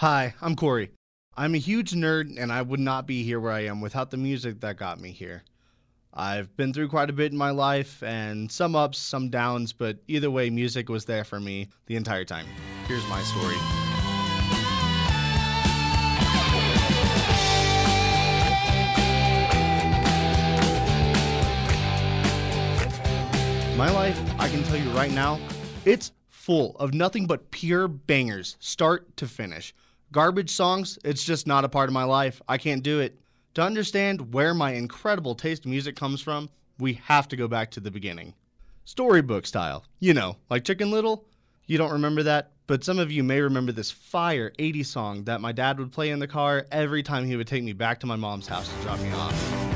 Hi, I'm Kory. I'm a huge nerd, and I would not be here where I am without the music that got me here. I've been through quite a bit in my life, and some ups, some downs, but either way, music was there for me the entire time. Here's my story. My life, I can tell you right now, it's full of nothing but pure bangers, start to finish. Garbage songs, it's just not a part of my life. I can't do it. To understand where my incredible taste in music comes from, we have to go back to the beginning. Storybook style. You know, like Chicken Little? You don't remember that, but some of you may remember this fire 80s song that my dad would play in the car every time he would take me back to my mom's house to drop me off.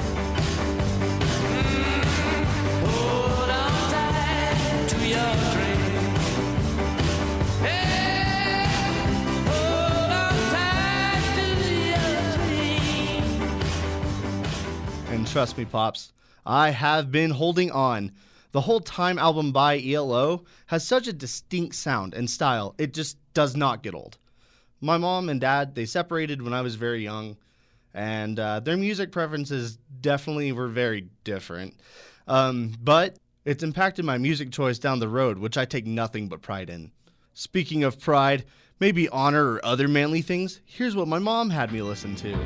Trust me, Pops, I have been holding on. The whole Time album by ELO has such a distinct sound and style, it just does not get old. My mom and dad, they separated when I was very young, and uh, their music preferences definitely were very different. Um, but it's impacted my music choice down the road, which I take nothing but pride in. Speaking of pride, maybe honor or other manly things, here's what my mom had me listen to.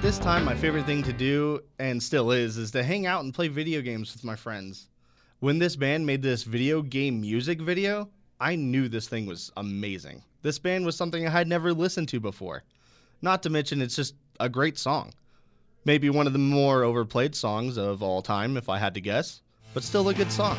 At this time, my favorite thing to do, and still is, is to hang out and play video games with my friends. When this band made this video game music video, I knew this thing was amazing. This band was something I had never listened to before. Not to mention, it's just a great song. Maybe one of the more overplayed songs of all time, if I had to guess, but still a good song.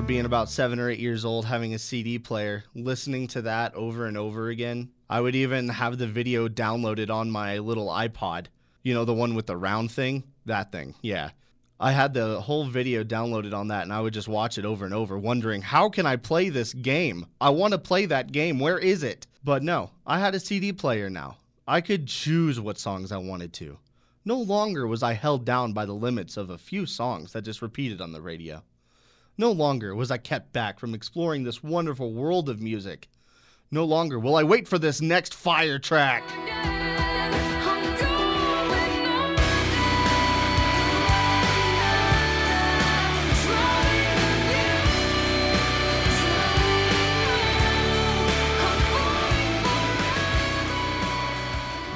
Remember being about seven or eight years old, having a CD player, listening to that over and over again. I would even have the video downloaded on my little iPod. You know, the one with the round thing? That thing, yeah. I had the whole video downloaded on that, and I would just watch it over and over, wondering, how can I play this game? I want to play that game. Where is it? But no, I had a CD player now. I could choose what songs I wanted to. No longer was I held down by the limits of a few songs that just repeated on the radio. No longer was I kept back from exploring this wonderful world of music. No longer will I wait for this next fire track.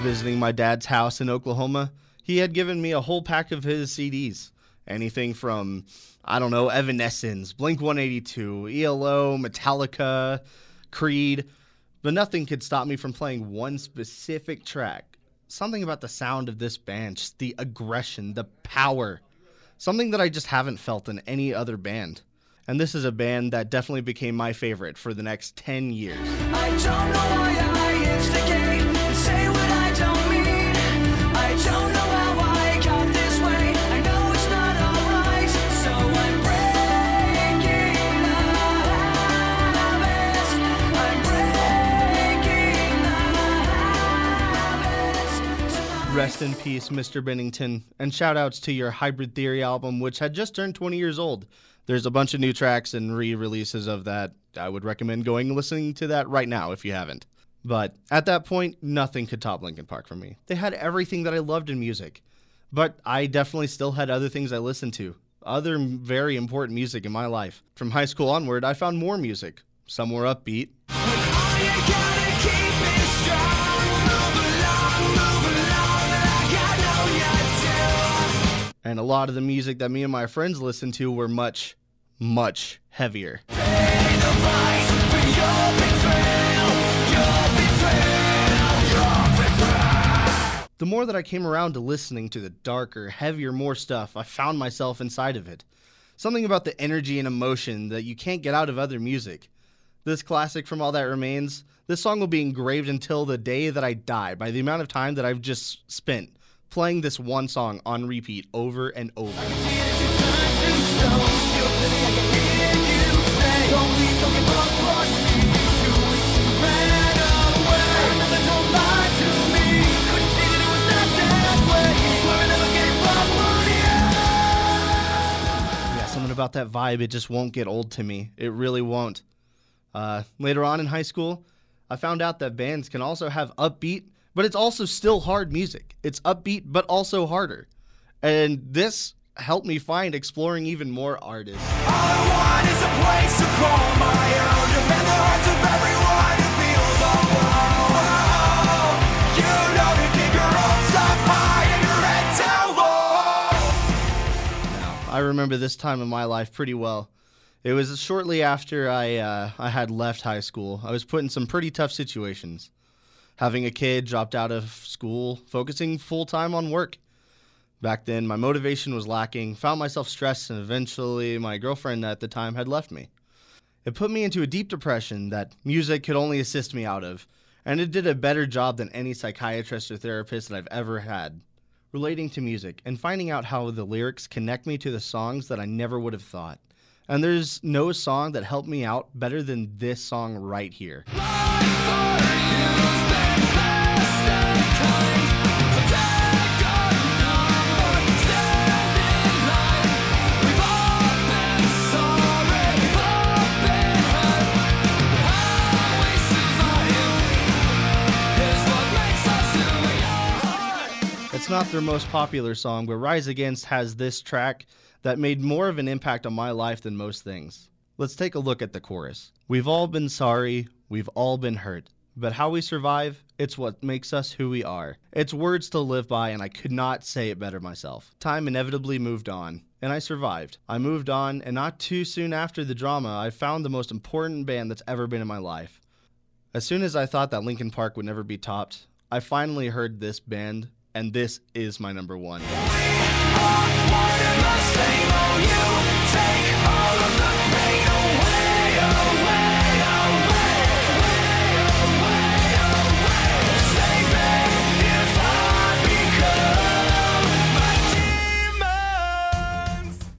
Visiting my dad's house in Oklahoma, he had given me a whole pack of his CDs. Anything from, I don't know, Evanescence, Blink 182, ELO, Metallica, Creed, but nothing could stop me from playing one specific track. Something about the sound of this band, just the aggression, the power. Something that I just haven't felt in any other band. And this is a band that definitely became my favorite for the next 10 years. In peace, Mr. Bennington, and shout outs to your Hybrid Theory album, which had just turned 20 years old. There's a bunch of new tracks and re releases of that. I would recommend going and listening to that right now if you haven't. But at that point, nothing could top Linkin Park for me. They had everything that I loved in music. But I definitely still had other things I listened to, other very important music in my life. From high school onward, I found more music. Some were upbeat, and a lot of the music that me and my friends listened to were much, much heavier. The more that I came around to listening to the darker, heavier, more stuff, I found myself inside of it. Something about the energy and emotion that you can't get out of other music. This classic from All That Remains, This song will be engraved until the day that I die by the amount of time that I've just spent playing this one song on repeat over and over. Yeah, something about that vibe, it just won't get old to me. It really won't. Uh, later on in high school, I found out that bands can also have upbeat, but it's also still hard music. It's upbeat, but also harder. And this helped me find exploring even more artists. All I want is a place to call my own. Defend the hearts of everyone who feels alone. You know to keep your hopes up high and your head down low. I remember this time in my life pretty well. It was shortly after I uh, I had left high school. I was put in some pretty tough situations. Having a kid, dropped out of school, focusing full time on work. Back then, my motivation was lacking, found myself stressed, and eventually my girlfriend at the time had left me. It put me into a deep depression that music could only assist me out of, and it did a better job than any psychiatrist or therapist that I've ever had relating to music and finding out how the lyrics connect me to the songs that I never would have thought. And there's no song that helped me out better than this song right here. Not their most popular song, but Rise Against has this track that made more of an impact on my life than most things. Let's take a look at the chorus. We've all been sorry, we've all been hurt, but how we survive, it's what makes us who we are. It's words to live by, and I could not say it better myself. Time inevitably moved on, and I survived. I moved on, and not too soon after the drama, I found the most important band that's ever been in my life. As soon as I thought that Linkin Park would never be topped, I finally heard this band, and this is my number one.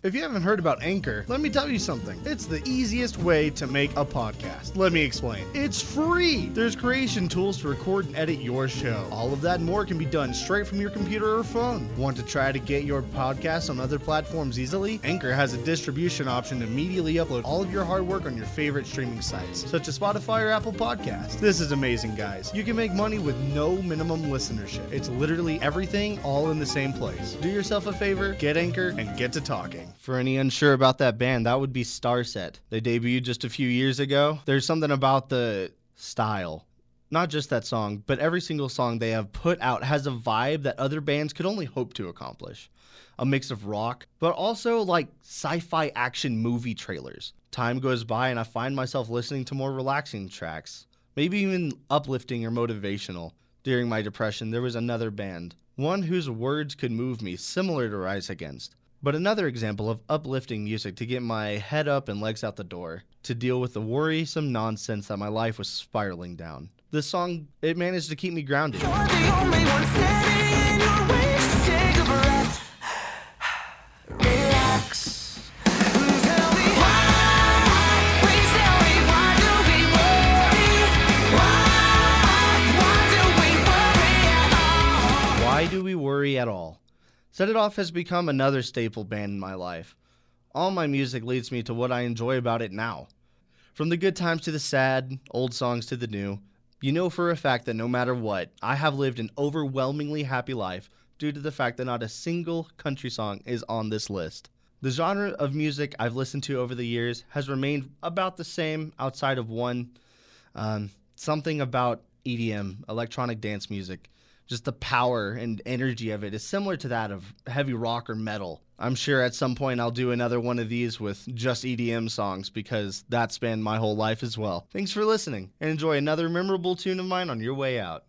If you haven't heard about Anchor, let me tell you something. It's the easiest way to make a podcast. Let me explain. It's free. There's creation tools to record and edit your show. All of that and more can be done straight from your computer or phone. Want to try to get your podcast on other platforms easily? Anchor has a distribution option to immediately upload all of your hard work on your favorite streaming sites, such as Spotify or Apple Podcasts. This is amazing, guys. You can make money with no minimum listenership. It's literally everything all in the same place. Do yourself a favor, get Anchor, and get to talking. For any unsure about that band, that would be Starset. They debuted just a few years ago. There's something about the style. Not just that song, but every single song they have put out has a vibe that other bands could only hope to accomplish. A mix of rock, but also like sci fi action movie trailers. Time goes by and I find myself listening to more relaxing tracks, maybe even uplifting or motivational. During my depression, there was another band, one whose words could move me, similar to Rise Against. But another example of uplifting music to get my head up and legs out the door, to deal with the worrisome nonsense that my life was spiraling down. This song, it managed to keep me grounded. You're the only one standing in your way. Take a breath. Relax. Tell me why. Please tell me why do we worry? Why? Why do we worry at all? Set It Off has become another staple band in my life. All my music leads me to what I enjoy about it now. From the good times to the sad, old songs to the new, you know for a fact that no matter what, I have lived an overwhelmingly happy life due to the fact that not a single country song is on this list. The genre of music I've listened to over the years has remained about the same outside of one um, something about EDM, electronic dance music. Just the power and energy of it is similar to that of heavy rock or metal. I'm sure at some point I'll do another one of these with just EDM songs because that spanned my whole life as well. Thanks for listening and enjoy another memorable tune of mine on your way out.